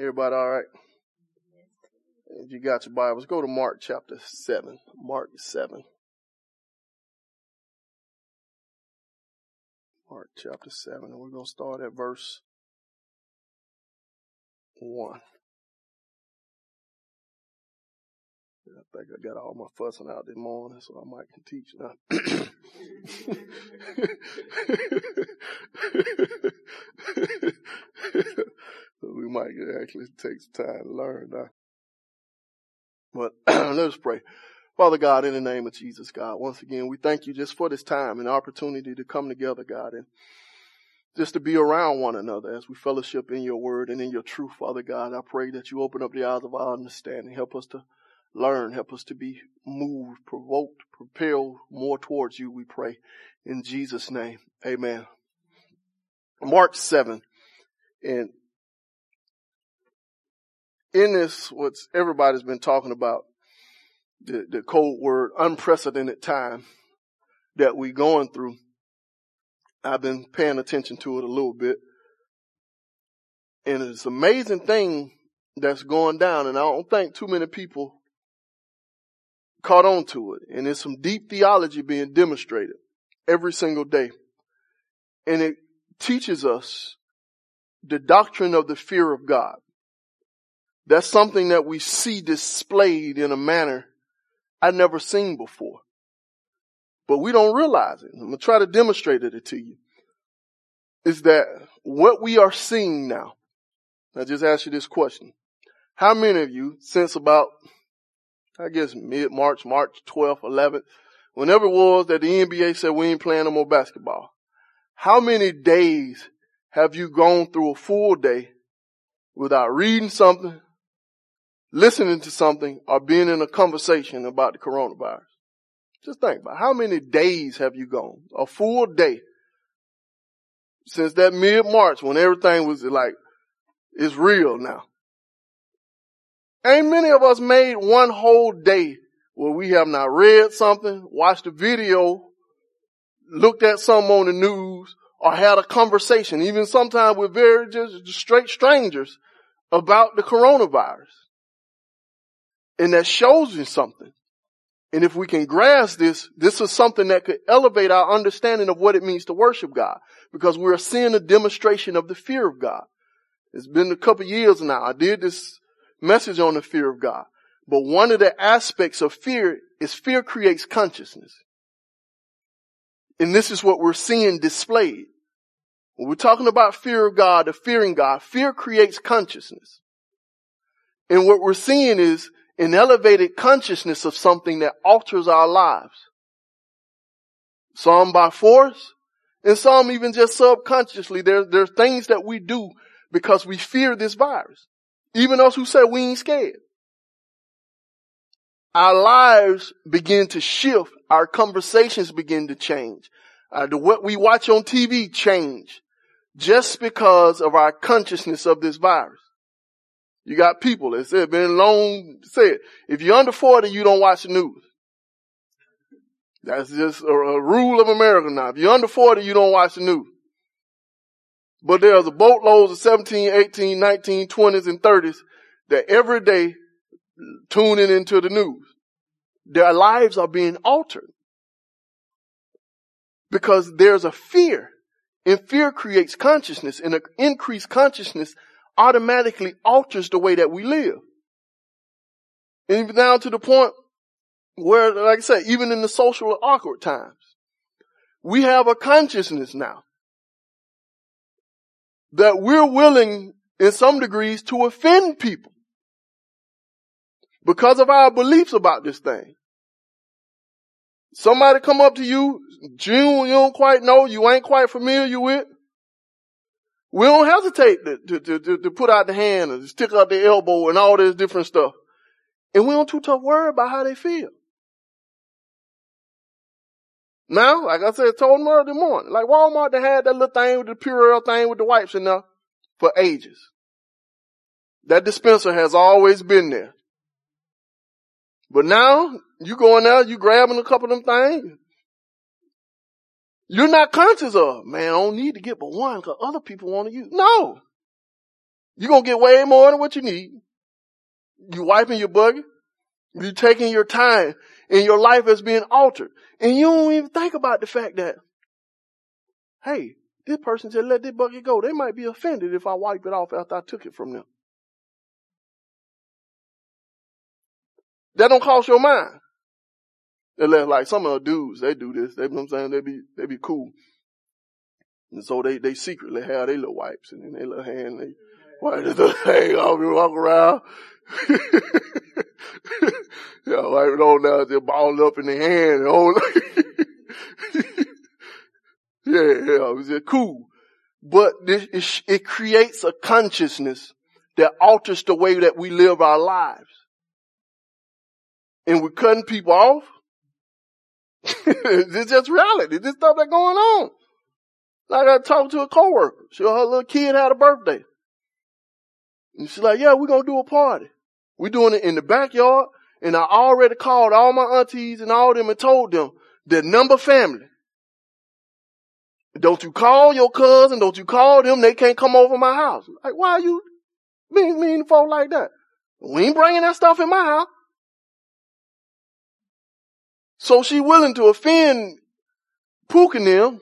Everybody all right? If you got your Bibles, go to Mark chapter 7. Mark 7. Mark chapter 7, and we're going to start at verse 1. I think I got all my fussing out this morning, so I might can teach now. so we might actually take some time to learn now. But let us pray. Father God, in the name of Jesus, God, once again, we thank you just for this time and opportunity to come together, God, and just to be around one another as we fellowship in your word and in your truth, Father God. I pray that you open up the eyes of our understanding. Help us to learn. Help us to be moved, provoked, propelled more towards you, we pray. In Jesus' name, amen. Mark 7. And in this, what everybody's been talking about, the, the code word unprecedented time that we're going through. I've been paying attention to it a little bit. And it's an amazing thing that's going down. And I don't think too many people caught on to it. And there's some deep theology being demonstrated every single day. And it teaches us the doctrine of the fear of God. That's something that we see displayed in a manner I've never seen before. But we don't realize it. I'm going to try to demonstrate it to you. Is that what we are seeing now? I just ask you this question. How many of you, since about, I guess mid-March, March 12th, 11th, whenever it was that the NBA said we ain't playing no more basketball, how many days have you gone through a full day without reading something, listening to something, or being in a conversation about the coronavirus? Just think about how many days have you gone? A full day since that mid-March when everything was like, it's real now. Ain't many of us made one whole day where we have not read something, watched a video, looked at something on the news, or had a conversation, even sometimes with very just, straight strangers about the coronavirus. And that shows you something. And if we can grasp this, this is something that could elevate our understanding of what it means to worship God. Because we're seeing a demonstration of the fear of God. It's been a couple years now. I did this message on the fear of God. But one of the aspects of fear is fear creates consciousness. And this is what we're seeing displayed. When we're talking about fear of God, the fearing God, fear creates consciousness. And what we're seeing is an elevated consciousness of something that alters our lives. Some by force, and some even just subconsciously. There, there are things that we do because we fear this virus. Even us who say we ain't scared. Our lives begin to shift. Our conversations begin to change. Uh, the, what we watch on TV change just because of our consciousness of this virus. You got people that said, been long said, if you're under 40, you don't watch the news. That's just a, a, rule of America now. If you're under 40, you don't watch the news. But there's a boatloads of 17, 18, 19, 20s, and 30s that every day tuning into the news. Their lives are being altered. Because there's a fear. And fear creates consciousness and an increased consciousness automatically alters the way that we live. And even down to the point where, like I said, even in the social awkward times, we have a consciousness now that we're willing in some degrees to offend people because of our beliefs about this thing. Somebody come up to you, June you don't quite know, you ain't quite familiar with. We don't hesitate to, to, to, to put out the hand and stick out the elbow and all this different stuff. And we don't too tough worry about how they feel. Now, like I said, told them early morning, like Walmart, they had that little thing with the Purell thing with the wipes in there for ages. That dispenser has always been there. But now, you go in there, you grabbing a couple of them things. You're not conscious of, man, I don't need to get but one because other people want to use. No. You're going to get way more than what you need. You wiping your buggy. You're taking your time and your life is being altered. And you don't even think about the fact that, hey, this person said, let this buggy go. They might be offended if I wipe it off after I took it from them. That don't cross your mind. Unless like some of the dudes, they do this. They, you know what I'm saying? They be, they be cool. And so they, they secretly have their little wipes and in their little hand, they wipe the thing off and walk around. yeah, wipe it on now, they ball up in their hand and yeah, yeah, it's cool. But this, it, it creates a consciousness that alters the way that we live our lives. And we're cutting people off. It's just reality. This stuff that's going on. Like I talked to a coworker. She, her little kid had a birthday. And she's like, yeah, we're going to do a party. We're doing it in the backyard. And I already called all my aunties and all them and told them the number family. Don't you call your cousin. Don't you call them. They can't come over my house. Like, why are you being mean folk like that? We ain't bringing that stuff in my house. So she willing to offend Pook and them.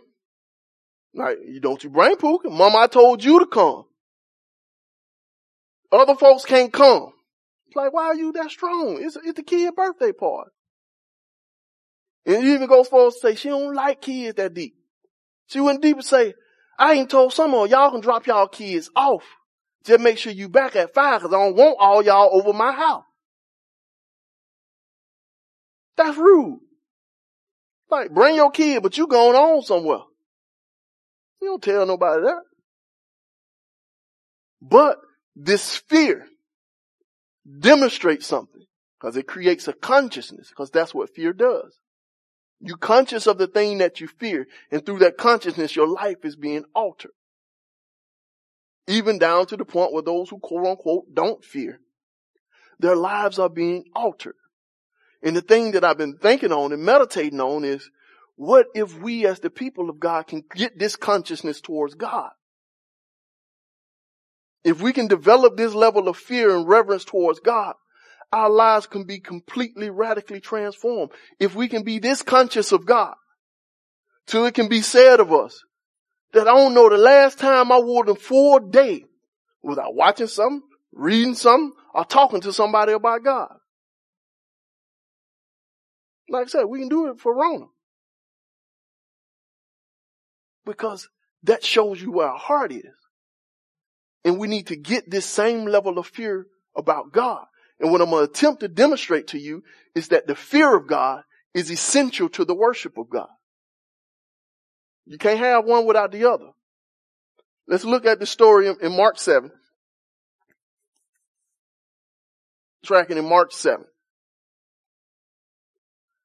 Like, you don't you bring Pook? Mama, I told you to come. Other folks can't come. It's like, why are you that strong? It's, it's the kid birthday party. And it even goes far to say she don't like kids that deep. She went deep and say, I ain't told some of y'all can drop y'all kids off. Just make sure you back at five cause I don't want all y'all over my house. That's rude. Like, bring your kid, but you going on somewhere. You don't tell nobody that. But this fear demonstrates something because it creates a consciousness because that's what fear does. You conscious of the thing that you fear and through that consciousness your life is being altered. Even down to the point where those who quote unquote don't fear, their lives are being altered. And the thing that I've been thinking on and meditating on is what if we as the people of God can get this consciousness towards God? If we can develop this level of fear and reverence towards God, our lives can be completely radically transformed. If we can be this conscious of God, till it can be said of us that I don't know the last time I wore the full day without watching something, reading something, or talking to somebody about God. Like I said, we can do it for Rona. Because that shows you where our heart is. And we need to get this same level of fear about God. And what I'm going to attempt to demonstrate to you is that the fear of God is essential to the worship of God. You can't have one without the other. Let's look at the story in Mark 7. Tracking in Mark 7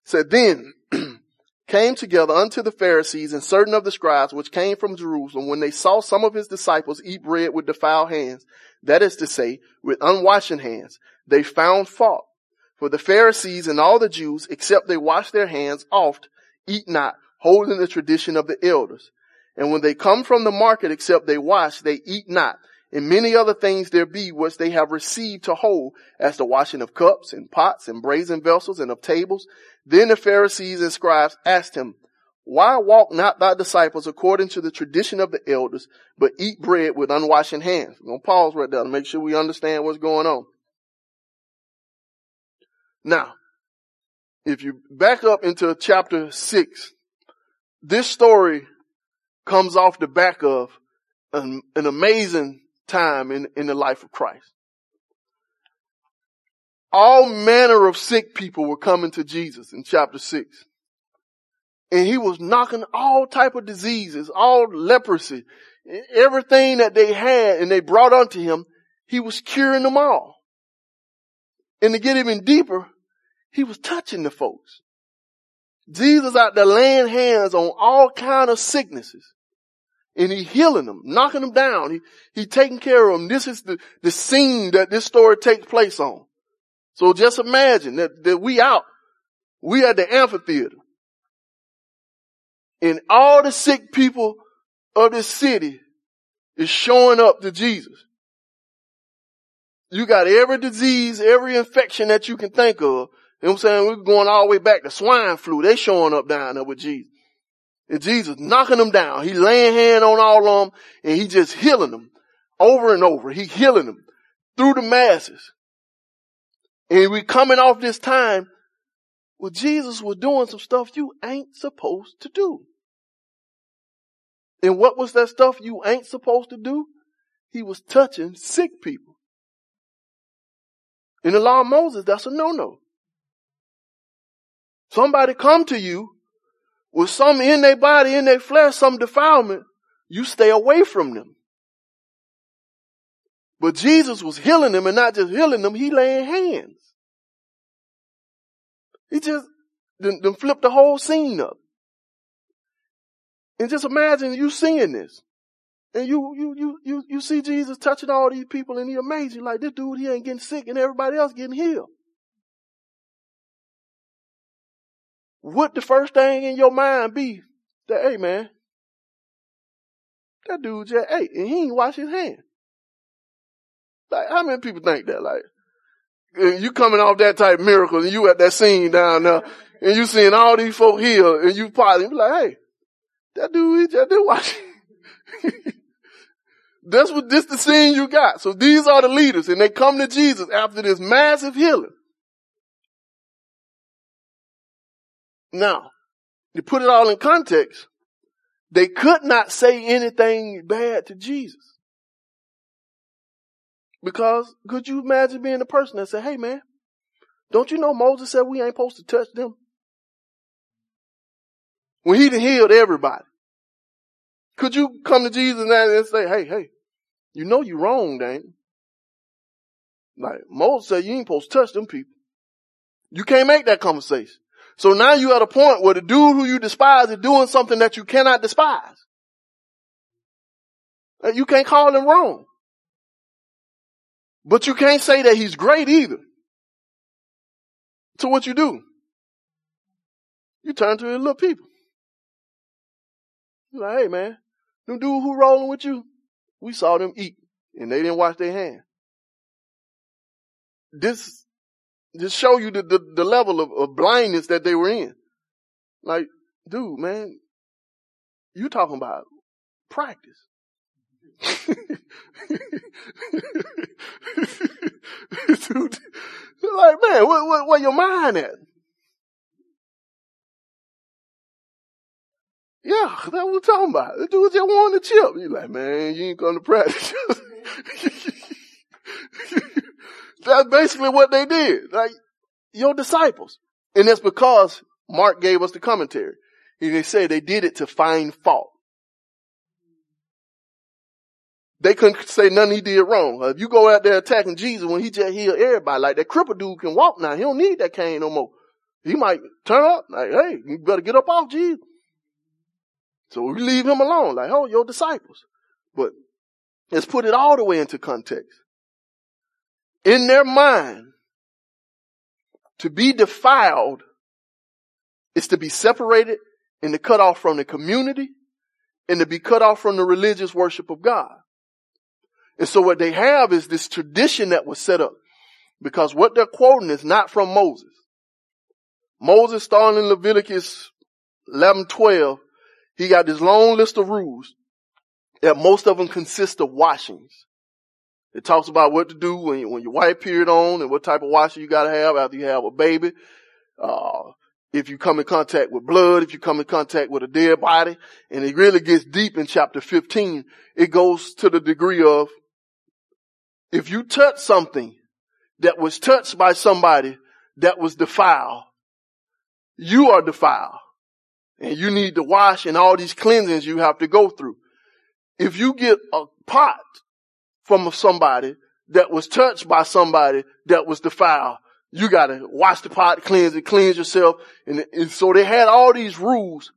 said, Then came together unto the Pharisees and certain of the scribes which came from Jerusalem when they saw some of his disciples eat bread with defiled hands, that is to say, with unwashed hands, they found fault. For the Pharisees and all the Jews, except they wash their hands oft, eat not, holding the tradition of the elders. And when they come from the market, except they wash, they eat not, and many other things there be which they have received to hold, as the washing of cups and pots and brazen vessels and of tables. Then the Pharisees and scribes asked him, why walk not thy disciples according to the tradition of the elders, but eat bread with unwashed hands? We're going to pause right there to make sure we understand what's going on. Now, if you back up into chapter six, this story comes off the back of an, an amazing time in, in the life of Christ. All manner of sick people were coming to Jesus in chapter six. And he was knocking all type of diseases, all leprosy, everything that they had and they brought unto him, he was curing them all. And to get even deeper, he was touching the folks. Jesus out there laying hands on all kind of sicknesses and he healing them, knocking them down. He, he taking care of them. This is the, the scene that this story takes place on. So just imagine that, that we out, we at the amphitheater and all the sick people of this city is showing up to Jesus. You got every disease, every infection that you can think of. You know what I'm saying? We're going all the way back to swine flu. They showing up down there with Jesus. And Jesus knocking them down. He laying hand on all of them and he just healing them over and over. He healing them through the masses. And we coming off this time where Jesus was doing some stuff you ain't supposed to do. And what was that stuff you ain't supposed to do? He was touching sick people. In the law of Moses, that's a no-no. Somebody come to you with some in their body, in their flesh, some defilement, you stay away from them. But Jesus was healing them and not just healing them, he laying hands. He just then, then flipped the whole scene up. And just imagine you seeing this. And you, you, you, you, you see Jesus touching all these people and he amazing. Like this dude, he ain't getting sick and everybody else getting healed. Would the first thing in your mind be that, hey man, that dude just ate and he ain't wash his hands? Like, how many people think that? Like, uh, you coming off that type of miracle and you at that scene down there and you seeing all these folk here and you probably be like, hey, that dude, he just did watch. That's what this the scene you got. So these are the leaders and they come to Jesus after this massive healing. Now, to put it all in context, they could not say anything bad to Jesus. Because could you imagine being the person that said, hey man, don't you know Moses said we ain't supposed to touch them? When he healed everybody. Could you come to Jesus and say, hey, hey, you know you wrong, dang. Like Moses said you ain't supposed to touch them people. You can't make that conversation. So now you're at a point where the dude who you despise is doing something that you cannot despise. You can't call him wrong. But you can't say that he's great either. So what you do? You turn to the little people. You're like, hey man, them dude who rolling with you, we saw them eat and they didn't wash their hands. This, just show you the, the, the level of, of blindness that they were in. Like, dude, man, you talking about practice. Dude, like, man, what, where, where your mind at? Yeah, that's what we're talking about. The dude just wanted to chip. You like, man, you ain't going to practice. that's basically what they did. Like, your disciples. And that's because Mark gave us the commentary. He said they did it to find fault. They couldn't say nothing he did wrong. If you go out there attacking Jesus when he just healed everybody, like that cripple dude can walk now. He don't need that cane no more. He might turn up like, hey, you better get up off Jesus. So we leave him alone, like, oh, your disciples. But let's put it all the way into context. In their mind, to be defiled is to be separated and to cut off from the community and to be cut off from the religious worship of God. And so what they have is this tradition that was set up because what they're quoting is not from Moses. Moses starting in Leviticus 11, 12, he got this long list of rules that most of them consist of washings. It talks about what to do when, you, when your white period on and what type of washing you gotta have after you have a baby. Uh, if you come in contact with blood, if you come in contact with a dead body, and it really gets deep in chapter 15, it goes to the degree of if you touch something that was touched by somebody that was defiled, you are defiled. And you need to wash and all these cleansings you have to go through. If you get a pot from somebody that was touched by somebody that was defiled, you gotta wash the pot, cleanse it, cleanse yourself. And, and so they had all these rules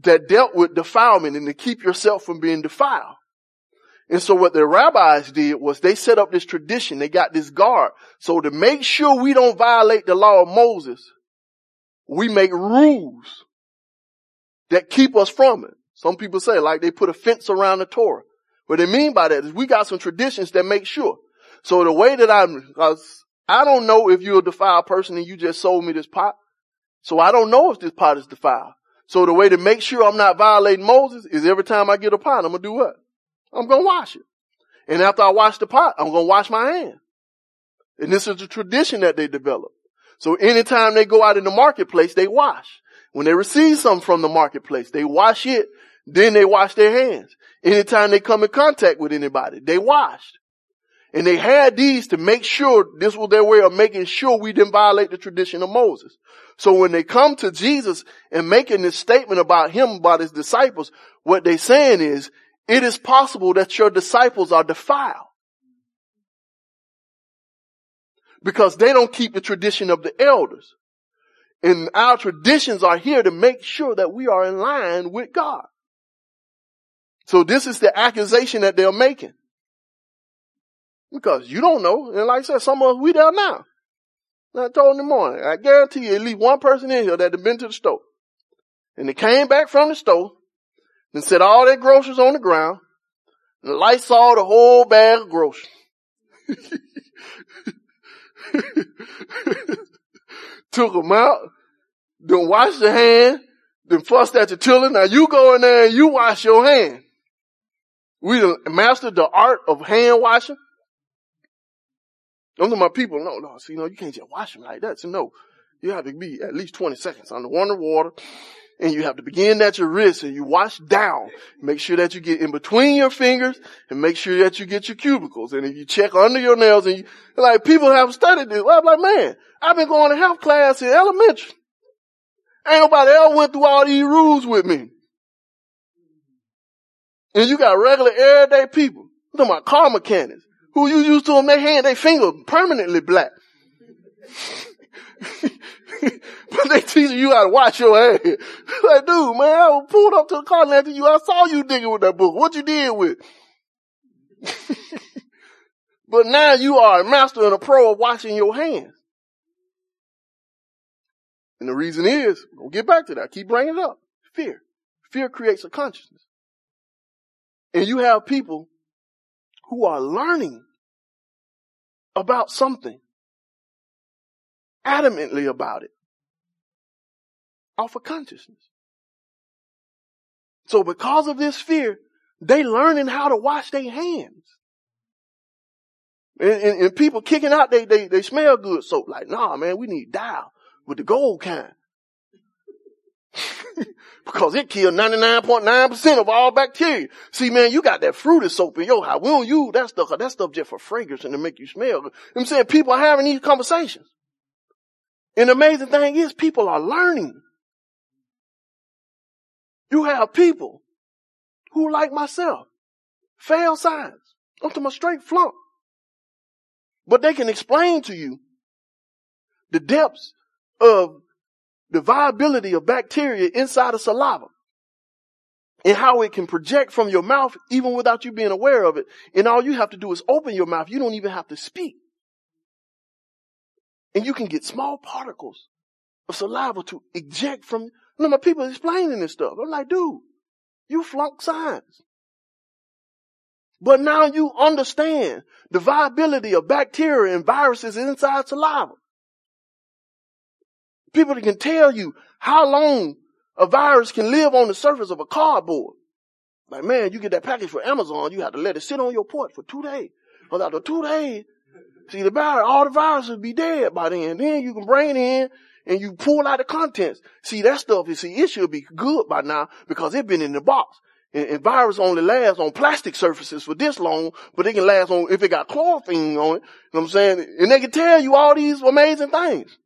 that dealt with defilement and to keep yourself from being defiled. And so what the rabbis did was they set up this tradition. They got this guard. So to make sure we don't violate the law of Moses, we make rules that keep us from it. Some people say like they put a fence around the Torah. What they mean by that is we got some traditions that make sure. So the way that I'm, I don't know if you're a defiled person and you just sold me this pot. So I don't know if this pot is defiled. So the way to make sure I'm not violating Moses is every time I get a pot, I'm gonna do what? I'm gonna wash it. And after I wash the pot, I'm gonna wash my hand. And this is a tradition that they develop. So anytime they go out in the marketplace, they wash. When they receive something from the marketplace, they wash it, then they wash their hands. Anytime they come in contact with anybody, they washed. And they had these to make sure this was their way of making sure we didn't violate the tradition of Moses. So when they come to Jesus and making this statement about him, about his disciples, what they're saying is, it is possible that your disciples are defiled. Because they don't keep the tradition of the elders. And our traditions are here to make sure that we are in line with God. So this is the accusation that they're making. Because you don't know. And like I said, some of us, we there now. I told in the morning, I guarantee you at least one person in here that had been to the store. And they came back from the store and set all their groceries on the ground and the Lysol the whole bag of groceries. Took them out, then washed their hand, then fussed at the tiller. Now you go in there and you wash your hand. We mastered the art of hand washing. Those are my people. No, no. See, no, you can't just wash them like that. So no, you have to be at least 20 seconds under water and you have to begin at your wrist and you wash down. Make sure that you get in between your fingers and make sure that you get your cuticles. And if you check under your nails and you, like people have studied this, I'm like, man, I've been going to health class in elementary. Ain't nobody ever went through all these rules with me. And you got regular everyday people. I'm talking about car mechanics who you used to them their hand, their finger permanently black. but they teaching you how to wash your hand. like, dude, man, I pulled up to the car to you. I saw you digging with that book. What you did with? but now you are a master and a pro of washing your hands. And the reason is, we'll get back to that. I keep bringing it up. Fear. Fear creates a consciousness. And you have people who are learning about something adamantly about it off of consciousness. So because of this fear, they learning how to wash their hands. And, and, and people kicking out they, they, they smell good soap. Like, nah, man, we need dial with the gold kind. because it kills 99.9% of all bacteria. See, man, you got that fruity soap in your house. We don't use that stuff. That stuff just for fragrance and to make you smell good. I'm saying people are having these conversations. And the amazing thing is people are learning. You have people who like myself fail science. I'm about straight flunk. But they can explain to you the depths of the viability of bacteria inside of saliva and how it can project from your mouth even without you being aware of it. And all you have to do is open your mouth. You don't even have to speak. And you can get small particles of saliva to eject from, you know, my people explaining this stuff. I'm like, dude, you flunk science. But now you understand the viability of bacteria and viruses inside saliva. People can tell you how long a virus can live on the surface of a cardboard. Like, man, you get that package for Amazon, you have to let it sit on your porch for two days. Because after two days, see the virus, all the viruses be dead by then. Then you can bring it in and you pull out the contents. See, that stuff, you see, it should be good by now because it been in the box. And, and virus only lasts on plastic surfaces for this long, but it can last on, if it got chlorophene on it, you know what I'm saying? And they can tell you all these amazing things.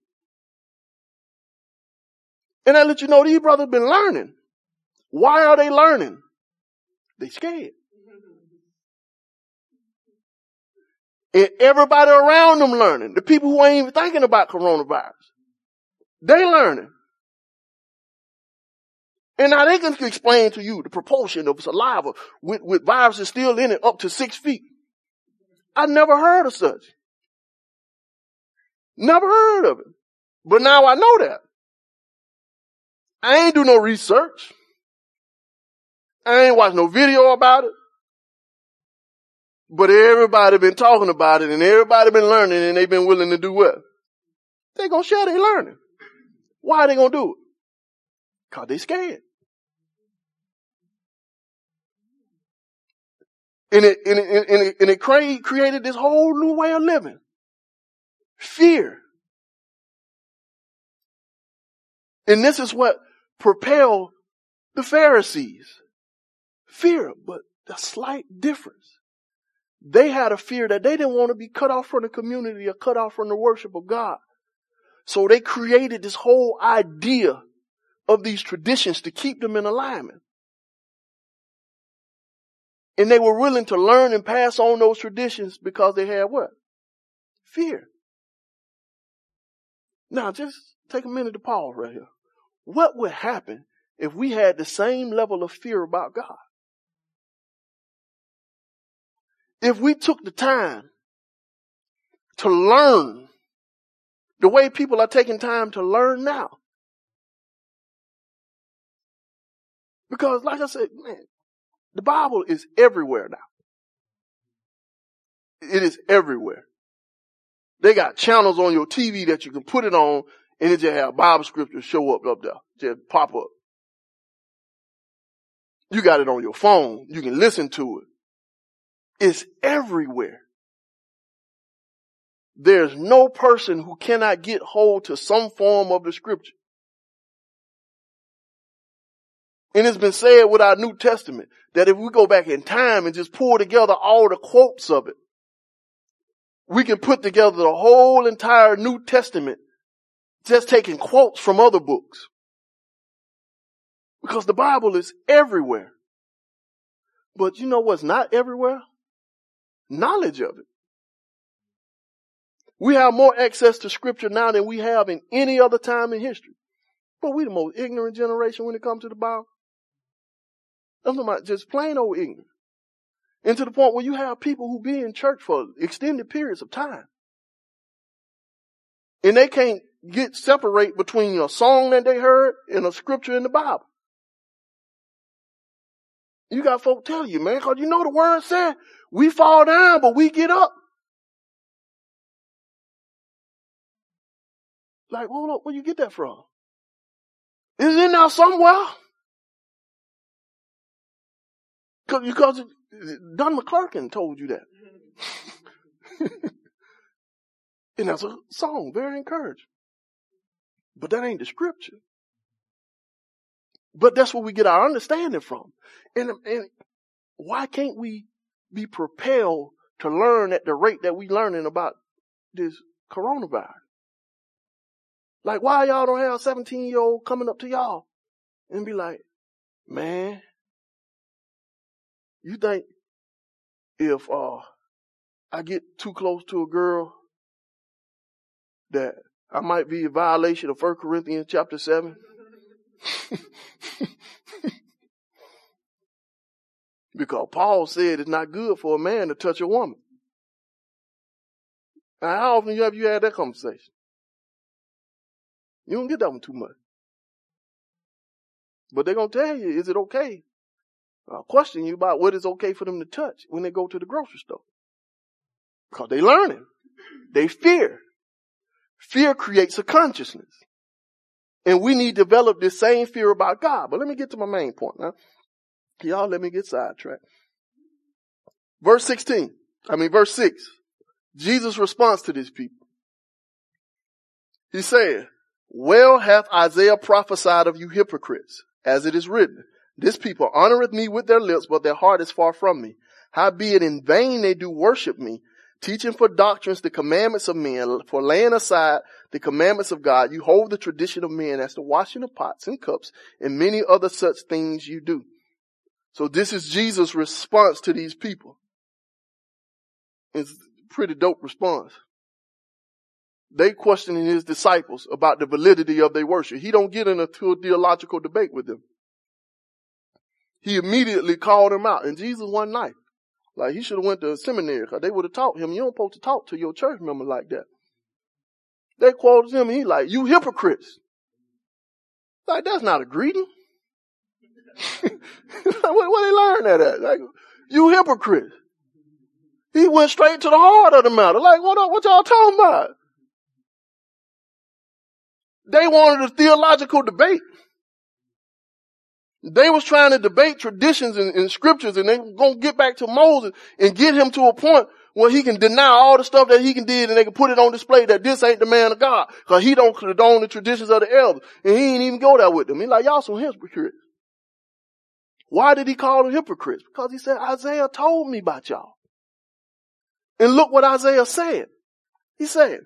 And I let you know these brothers been learning. Why are they learning? They scared. And everybody around them learning. The people who ain't even thinking about coronavirus. They learning. And now they can explain to you the proportion of saliva with, with viruses still in it up to six feet. I never heard of such. Never heard of it. But now I know that. I ain't do no research. I ain't watch no video about it. But everybody been talking about it and everybody been learning and they've been willing to do what? They gonna share their learning. Why are they gonna do it? Cause they scared. And it, and it, and it, and it created this whole new way of living. Fear. And this is what propelled the Pharisees. Fear, but a slight difference. They had a fear that they didn't want to be cut off from the community or cut off from the worship of God. So they created this whole idea of these traditions to keep them in alignment. And they were willing to learn and pass on those traditions because they had what? Fear. Now just take a minute to pause right here. What would happen if we had the same level of fear about God? If we took the time to learn the way people are taking time to learn now. Because like I said, man, the Bible is everywhere now. It is everywhere. They got channels on your TV that you can put it on and it just have Bible scriptures show up up there. Just pop up. You got it on your phone. You can listen to it. It's everywhere. There's no person who cannot get hold to some form of the scripture. And it's been said with our New Testament that if we go back in time and just pull together all the quotes of it, we can put together the whole entire New Testament just taking quotes from other books. Because the Bible is everywhere. But you know what's not everywhere? Knowledge of it. We have more access to scripture now than we have in any other time in history. But we the most ignorant generation when it comes to the Bible. I'm talking about just plain old ignorant. And to the point where you have people who be in church for extended periods of time. And they can't get separate between a song that they heard and a scripture in the Bible. You got folk tell you, man, cause you know the word said, we fall down, but we get up. Like, hold up, where you get that from? Is it there somewhere? Cause, because Don McClurkin told you that. and that's a song, very encouraging. But that ain't the scripture. But that's where we get our understanding from. And, and why can't we be propelled to learn at the rate that we learning about this coronavirus? Like why y'all don't have a 17 year old coming up to y'all and be like, man, you think if, uh, I get too close to a girl that I might be a violation of 1 Corinthians chapter 7? because Paul said it's not good for a man to touch a woman. Now, how often have you had that conversation? You don't get that one too much. But they're going to tell you, is it okay? I'll question you about what is okay for them to touch when they go to the grocery store. Because they learning. They fear. Fear creates a consciousness. And we need to develop this same fear about God. But let me get to my main point now. Y'all let me get sidetracked. Verse 16. I mean, verse 6. Jesus' response to these people. He said, well hath Isaiah prophesied of you hypocrites, as it is written, this people honoreth me with their lips, but their heart is far from me. Howbeit in vain they do worship me, teaching for doctrines the commandments of men, for laying aside the commandments of God, you hold the tradition of men as the washing of pots and cups and many other such things you do. So this is Jesus' response to these people. It's a pretty dope response. They questioning his disciples about the validity of their worship. He don't get into a theological debate with them. He immediately called them out and Jesus one night. Like he should have went to a seminary because they would have taught him, you don't supposed to talk to your church member like that. They quoted him he like, you hypocrites. Like that's not a greeting. what, what they learn that at? Like, you hypocrites. He went straight to the heart of the matter. Like, what, what y'all talking about? They wanted a theological debate. They was trying to debate traditions and, and scriptures and they were going to get back to Moses and get him to a point where he can deny all the stuff that he can did and they can put it on display that this ain't the man of God. Cause he don't condone the traditions of the elders. And he ain't even go there with them. He's like, y'all some hypocrites. Why did he call them hypocrites? Because he said, Isaiah told me about y'all. And look what Isaiah said. He said,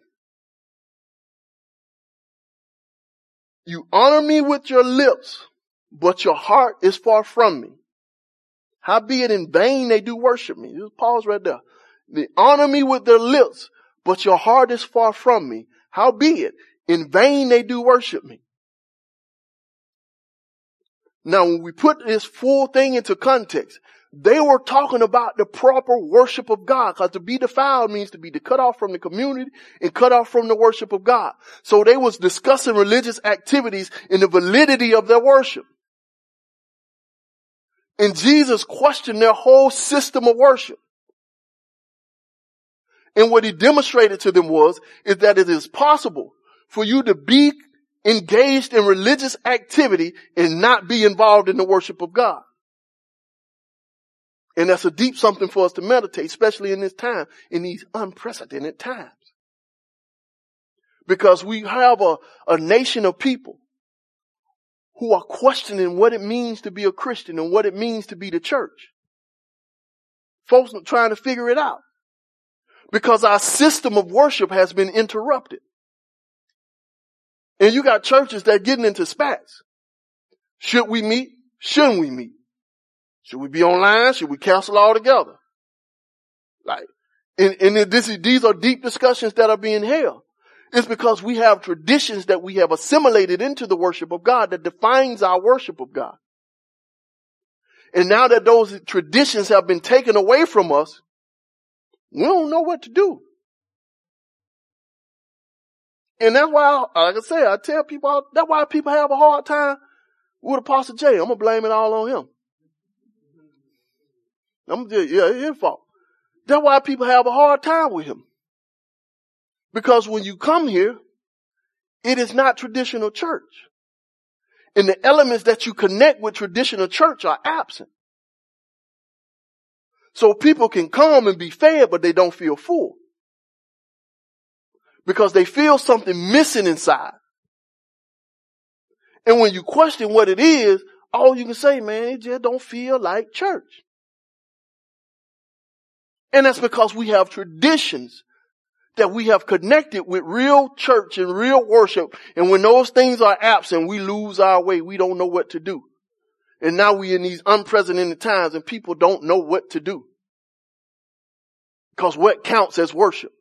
you honor me with your lips, but your heart is far from me. Howbeit in vain they do worship me. Just pause right there. They honor me with their lips, but your heart is far from me. Howbeit in vain they do worship me. Now when we put this full thing into context, they were talking about the proper worship of God. Cause to be defiled means to be cut off from the community and cut off from the worship of God. So they was discussing religious activities and the validity of their worship. And Jesus questioned their whole system of worship. And what he demonstrated to them was, is that it is possible for you to be engaged in religious activity and not be involved in the worship of God. And that's a deep something for us to meditate, especially in this time, in these unprecedented times. Because we have a, a nation of people who are questioning what it means to be a Christian and what it means to be the church. Folks are trying to figure it out because our system of worship has been interrupted. And you got churches that getting into spats. Should we meet? Shouldn't we meet? Should we be online? Should we cancel all together? Like, and, and this is, these are deep discussions that are being held. It's because we have traditions that we have assimilated into the worship of God that defines our worship of God. And now that those traditions have been taken away from us, we don't know what to do. And that's why, like I said, I tell people, that's why people have a hard time with Apostle J. I'm gonna blame it all on him. I'm just, yeah, his fault. That's why people have a hard time with him. Because when you come here, it is not traditional church. And the elements that you connect with traditional church are absent. So people can come and be fed, but they don't feel full. Because they feel something missing inside. And when you question what it is, all you can say, man, it just don't feel like church. And that's because we have traditions that we have connected with real church and real worship. And when those things are absent, we lose our way. We don't know what to do. And now we in these unprecedented times and people don't know what to do. Because what counts as worship?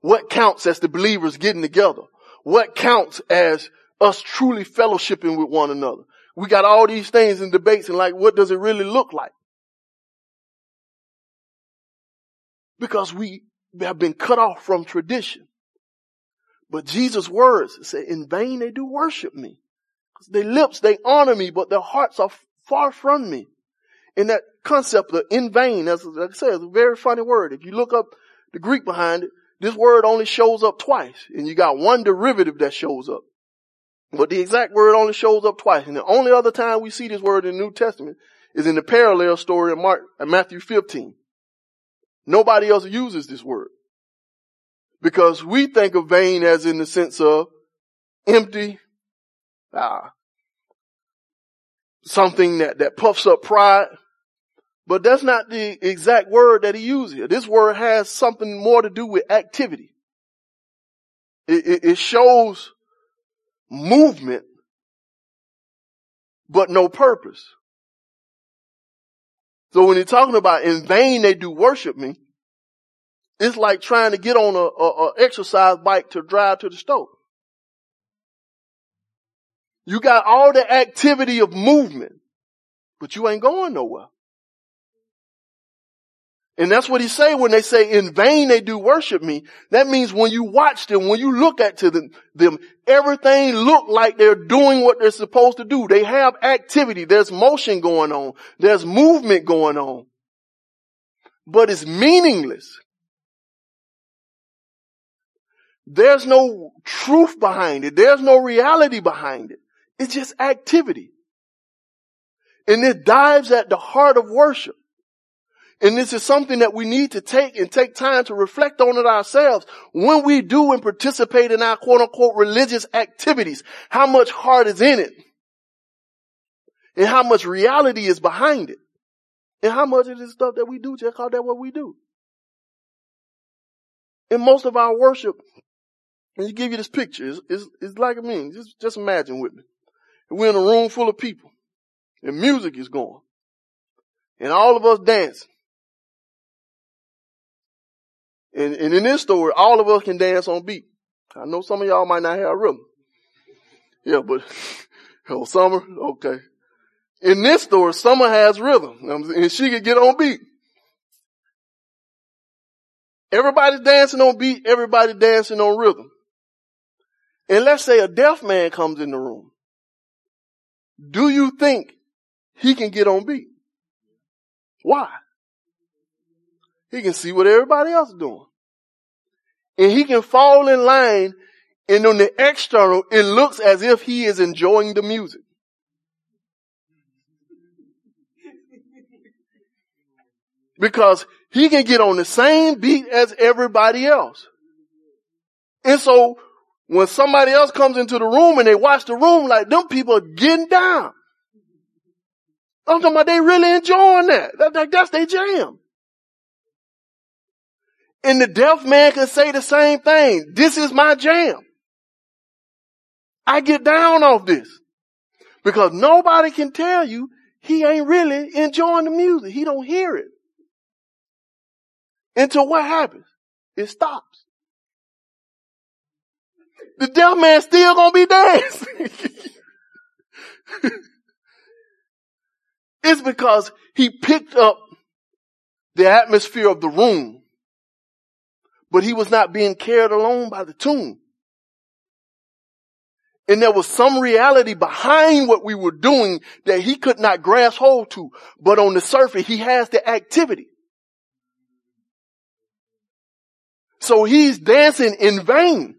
What counts as the believers getting together? What counts as us truly fellowshipping with one another? We got all these things in debates and like, what does it really look like? Because we have been cut off from tradition. But Jesus' words say, in vain they do worship me. Their lips, they honor me, but their hearts are far from me. And that concept of in vain, as like I said, is a very funny word. If you look up the Greek behind it, this word only shows up twice. And you got one derivative that shows up. But the exact word only shows up twice. And the only other time we see this word in the New Testament is in the parallel story in Mark, in Matthew 15. Nobody else uses this word. Because we think of vain as in the sense of empty, uh, something that, that puffs up pride. But that's not the exact word that he uses here. This word has something more to do with activity. It, it, it shows movement, but no purpose. So when you're talking about in vain they do worship me, it's like trying to get on a, a, a exercise bike to drive to the store. You got all the activity of movement, but you ain't going nowhere. And that's what he say when they say in vain they do worship me. That means when you watch them, when you look at to them, them, everything look like they're doing what they're supposed to do. They have activity. There's motion going on. There's movement going on. But it's meaningless There's no truth behind it. There's no reality behind it. It's just activity. And it dives at the heart of worship. And this is something that we need to take and take time to reflect on it ourselves when we do and participate in our quote unquote religious activities. How much heart is in it? And how much reality is behind it? And how much of this stuff that we do just call that what we do? In most of our worship, and you give you this picture, it's, it's, it's like I mean, just, just imagine with me. We're in a room full of people and music is going and all of us dancing. And, and in this story, all of us can dance on beat. I know some of y'all might not have rhythm. Yeah, but, oh, Summer, okay. In this story, Summer has rhythm and she can get on beat. Everybody's dancing on beat, everybody dancing on rhythm. And let's say a deaf man comes in the room. Do you think he can get on beat? Why? He can see what everybody else is doing. And he can fall in line and on the external, it looks as if he is enjoying the music. Because he can get on the same beat as everybody else. And so when somebody else comes into the room and they watch the room like them people are getting down. I'm talking about they really enjoying that. that, that that's their jam. And the deaf man can say the same thing. This is my jam. I get down off this. Because nobody can tell you he ain't really enjoying the music. He don't hear it. Until what happens? It stops. The deaf man still gonna be dancing. it's because he picked up the atmosphere of the room but he was not being carried along by the tune. And there was some reality behind what we were doing that he could not grasp hold to. But on the surface, he has the activity. So he's dancing in vain.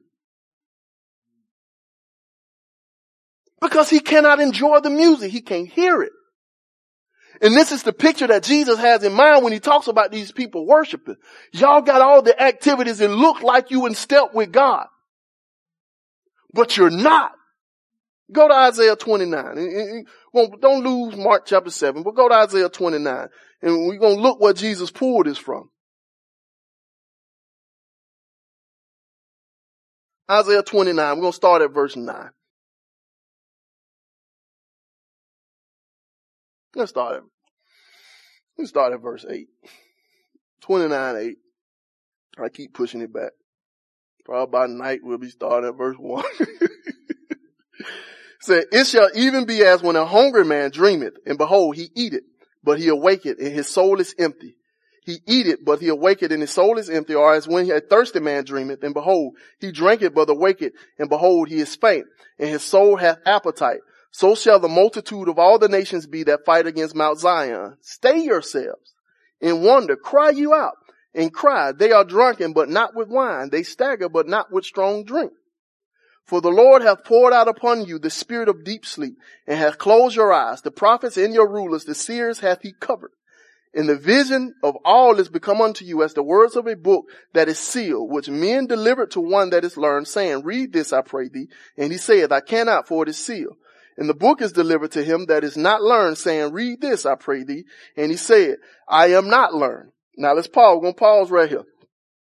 Because he cannot enjoy the music. He can't hear it. And this is the picture that Jesus has in mind when he talks about these people worshiping. Y'all got all the activities and look like you in step with God. But you're not. Go to Isaiah 29. don't lose Mark chapter 7, but go to Isaiah 29. And we're going to look where Jesus pulled this from. Isaiah 29. We're going to start at verse 9. Let's start Let's start at verse 8. 29 8. I keep pushing it back. Probably by night we'll be starting at verse 1. Say, it shall even be as when a hungry man dreameth, and behold, he eateth, but he awaketh, and his soul is empty. He eateth, but he awaketh, and his soul is empty, or as when a thirsty man dreameth, and behold, he drinketh, but awaketh, and behold, he is faint, and his soul hath appetite. So shall the multitude of all the nations be that fight against Mount Zion. Stay yourselves and wonder, cry you out and cry. They are drunken, but not with wine. They stagger, but not with strong drink. For the Lord hath poured out upon you the spirit of deep sleep and hath closed your eyes. The prophets and your rulers, the seers hath he covered. And the vision of all is become unto you as the words of a book that is sealed, which men delivered to one that is learned, saying, Read this, I pray thee. And he saith, I cannot, for it is sealed. And the book is delivered to him that is not learned, saying, read this, I pray thee. And he said, I am not learned. Now let's pause. We're going to pause right here.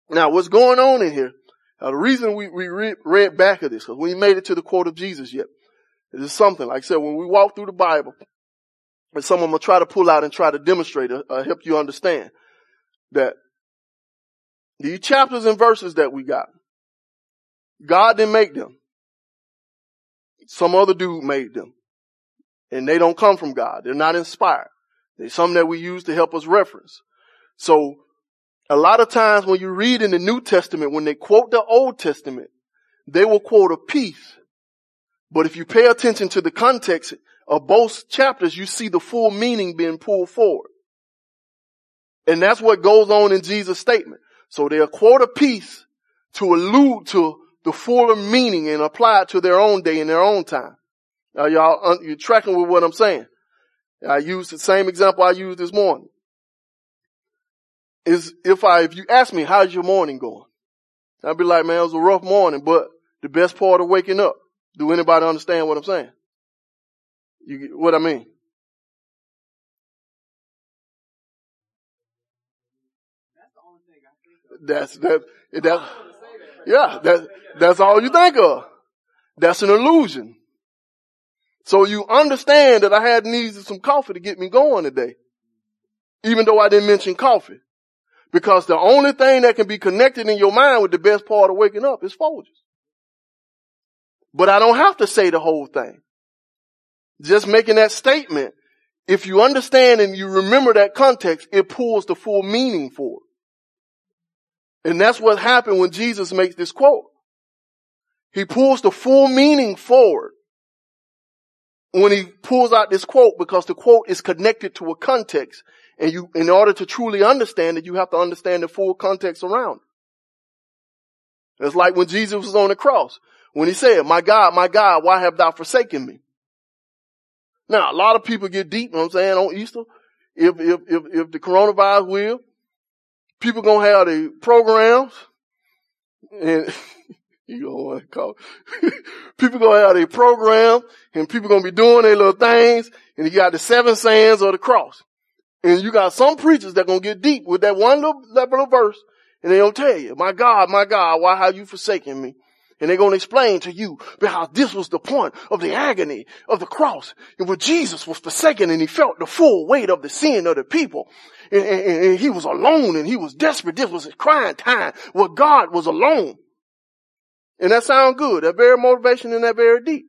Now what's going on in here? Now the reason we, we read, read back of this, because we made it to the quote of Jesus yet. This is something, like I said, when we walk through the Bible, and someone will try to pull out and try to demonstrate, uh, uh, help you understand that these chapters and verses that we got, God didn't make them. Some other dude made them. And they don't come from God. They're not inspired. They're something that we use to help us reference. So a lot of times when you read in the New Testament, when they quote the Old Testament, they will quote a piece. But if you pay attention to the context of both chapters, you see the full meaning being pulled forward. And that's what goes on in Jesus' statement. So they'll quote a piece to allude to the fuller meaning and apply it to their own day and their own time. Y'all, uh, you tracking with what I'm saying? I used the same example I used this morning. Is if I, if you ask me, how's your morning going? I'd be like, man, it was a rough morning, but the best part of waking up. Do anybody understand what I'm saying? You what I mean? That's that that yeah, that that's all you think of. That's an illusion. So you understand that I had needs of some coffee to get me going today. Even though I didn't mention coffee. Because the only thing that can be connected in your mind with the best part of waking up is Folgers. But I don't have to say the whole thing. Just making that statement, if you understand and you remember that context, it pulls the full meaning for it. And that's what happened when Jesus makes this quote. He pulls the full meaning forward when he pulls out this quote because the quote is connected to a context and you, in order to truly understand it, you have to understand the full context around it. It's like when Jesus was on the cross, when he said, my God, my God, why have thou forsaken me? Now, a lot of people get deep, you know what I'm saying, on Easter. If, if, if, if the coronavirus will, people gonna have the programs and you don't want to call. people gonna have their program and people gonna be doing their little things and you got the seven sayings of the cross. And you got some preachers that gonna get deep with that one little, little verse and they don't tell you, my God, my God, why have you forsaken me? And they're going to explain to you how this was the point of the agony of the cross and where Jesus was forsaken and he felt the full weight of the sin of the people. And, and, and he was alone and he was desperate. This was his crying time where God was alone. And that sounds good. That very motivation and that very deep.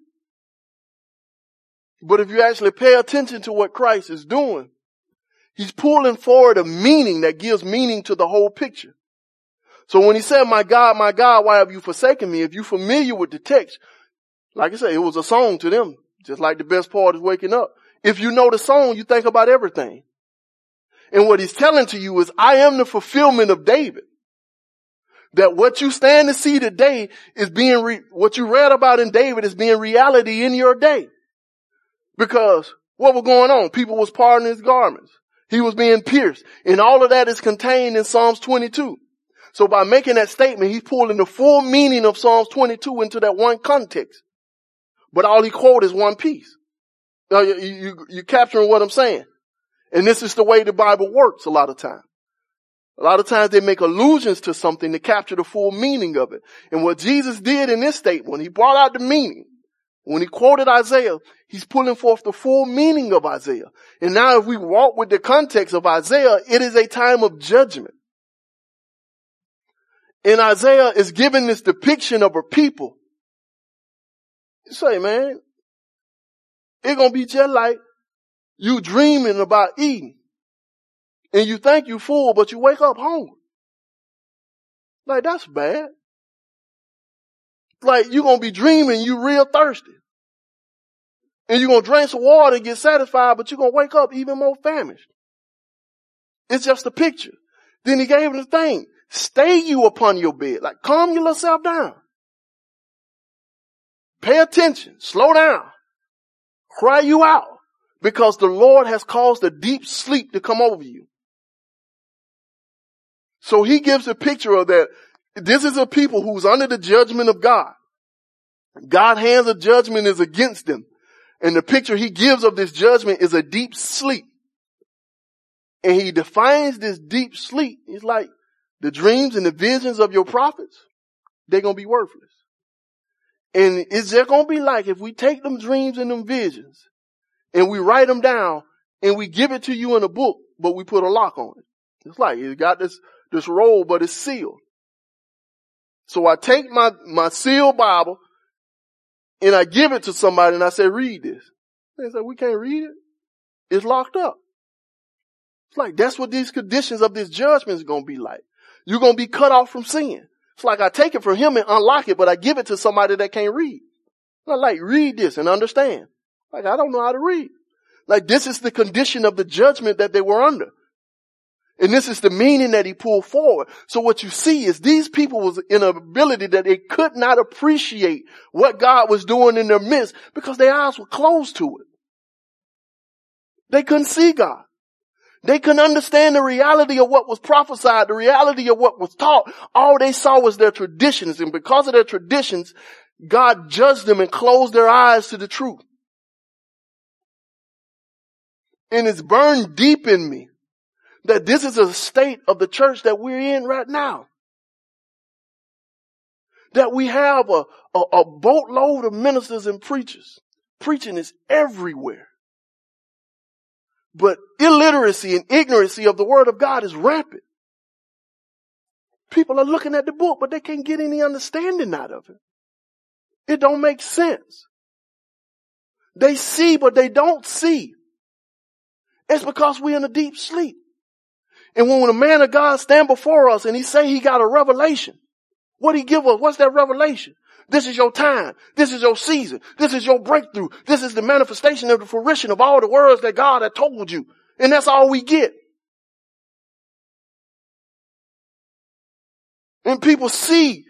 But if you actually pay attention to what Christ is doing, he's pulling forward a meaning that gives meaning to the whole picture. So when he said, my God, my God, why have you forsaken me? If you're familiar with the text, like I said, it was a song to them, just like the best part is waking up. If you know the song, you think about everything. And what he's telling to you is, I am the fulfillment of David that what you stand to see today is being, re- what you read about in David is being reality in your day. Because what was going on? People was parting his garments. He was being pierced. And all of that is contained in Psalms 22. So by making that statement, he's pulling the full meaning of Psalms 22 into that one context. But all he quote is one piece. You, you, you're capturing what I'm saying. And this is the way the Bible works a lot of times. A lot of times they make allusions to something to capture the full meaning of it. And what Jesus did in this statement, he brought out the meaning, when he quoted Isaiah, he's pulling forth the full meaning of Isaiah. And now if we walk with the context of Isaiah, it is a time of judgment. And Isaiah is giving this depiction of a people. You say, man, it's gonna be just like you dreaming about eating and you think you full, but you wake up hungry. Like that's bad. Like you're gonna be dreaming you real thirsty. And you're gonna drink some water and get satisfied, but you're gonna wake up even more famished. It's just a picture. Then he gave him the thing. Stay you upon your bed. Like calm yourself down. Pay attention. Slow down. Cry you out. Because the Lord has caused a deep sleep to come over you. So he gives a picture of that. This is a people who's under the judgment of God. God's hands of judgment is against them. And the picture he gives of this judgment is a deep sleep. And he defines this deep sleep. It's like the dreams and the visions of your prophets, they're going to be worthless. And it's just going to be like if we take them dreams and them visions and we write them down and we give it to you in a book, but we put a lock on it. It's like it got this this roll, but it's sealed. So I take my, my sealed Bible and I give it to somebody and I say, read this. They say, we can't read it. It's locked up. It's like, that's what these conditions of this judgment is going to be like. You're going to be cut off from sin. It's like I take it from him and unlock it, but I give it to somebody that can't read. I like, read this and understand. Like, I don't know how to read. Like, this is the condition of the judgment that they were under. And this is the meaning that he pulled forward. So what you see is these people was in an ability that they could not appreciate what God was doing in their midst because their eyes were closed to it. They couldn't see God. They couldn't understand the reality of what was prophesied, the reality of what was taught. All they saw was their traditions. And because of their traditions, God judged them and closed their eyes to the truth. And it's burned deep in me that this is a state of the church that we're in right now. That we have a, a, a boatload of ministers and preachers. Preaching is everywhere. But illiteracy and ignorancy of the word of God is rampant. People are looking at the book, but they can't get any understanding out of it. It don't make sense. They see, but they don't see. It's because we're in a deep sleep. And when, a man of God stand before us and he say he got a revelation, what he give us? What's that revelation? This is your time. This is your season. This is your breakthrough. This is the manifestation of the fruition of all the words that God had told you. And that's all we get. And people see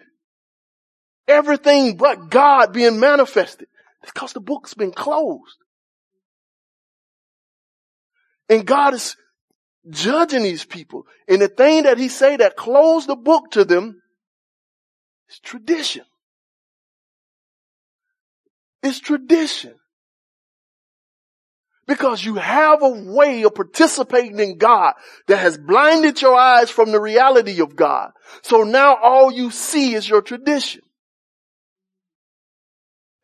everything but God being manifested It's because the book's been closed. And God is judging these people. And the thing that he say that closed the book to them is tradition. It's tradition. Because you have a way of participating in God that has blinded your eyes from the reality of God. So now all you see is your tradition.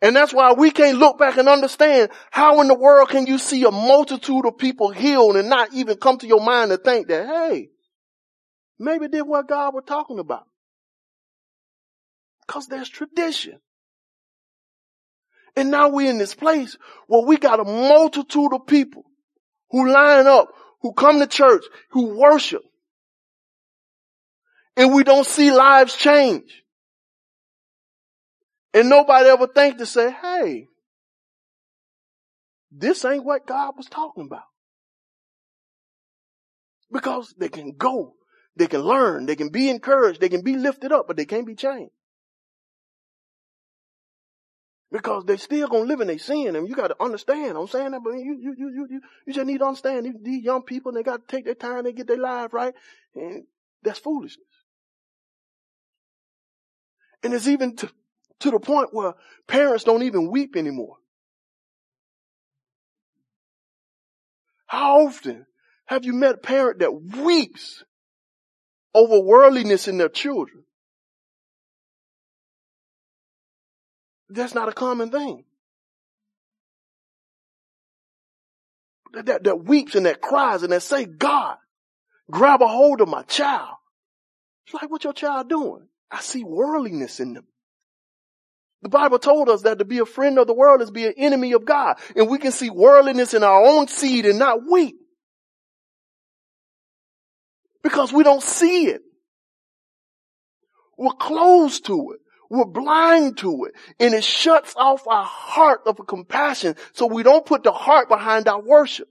And that's why we can't look back and understand how in the world can you see a multitude of people healed and not even come to your mind to think that, hey, maybe did what God was talking about. Cause there's tradition. And now we're in this place where we got a multitude of people who line up, who come to church, who worship. And we don't see lives change. And nobody ever think to say, hey, this ain't what God was talking about. Because they can go, they can learn, they can be encouraged, they can be lifted up, but they can't be changed. Because they still gonna live in their sin, and you gotta understand. I'm saying that, but you you you you you just need to understand these, these young people. They gotta take their time, they get their life right, and that's foolishness. And it's even to, to the point where parents don't even weep anymore. How often have you met a parent that weeps over worldliness in their children? That's not a common thing. That, that, that weeps and that cries and that say, God, grab a hold of my child. It's like, what your child doing? I see worldliness in them. The Bible told us that to be a friend of the world is be an enemy of God. And we can see worldliness in our own seed and not weep. Because we don't see it. We're close to it. We're blind to it and it shuts off our heart of compassion so we don't put the heart behind our worship.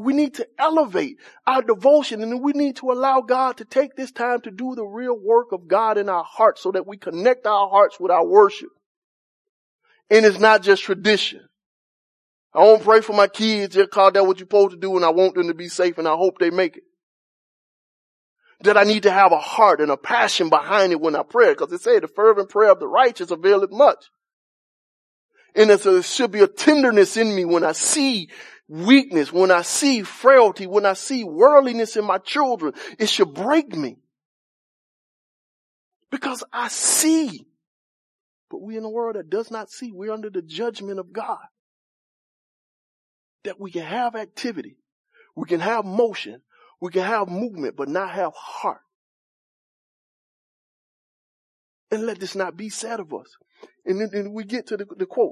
We need to elevate our devotion and we need to allow God to take this time to do the real work of God in our hearts so that we connect our hearts with our worship. And it's not just tradition. I won't pray for my kids. They're called that what you're supposed to do and I want them to be safe and I hope they make it that I need to have a heart and a passion behind it when I pray. Because it said the fervent prayer of the righteous availeth much. And there should be a tenderness in me when I see weakness, when I see frailty, when I see worldliness in my children. It should break me. Because I see. But we in a world that does not see. We're under the judgment of God. That we can have activity. We can have motion. We can have movement, but not have heart. And let this not be said of us. And then, we get to the, the quote.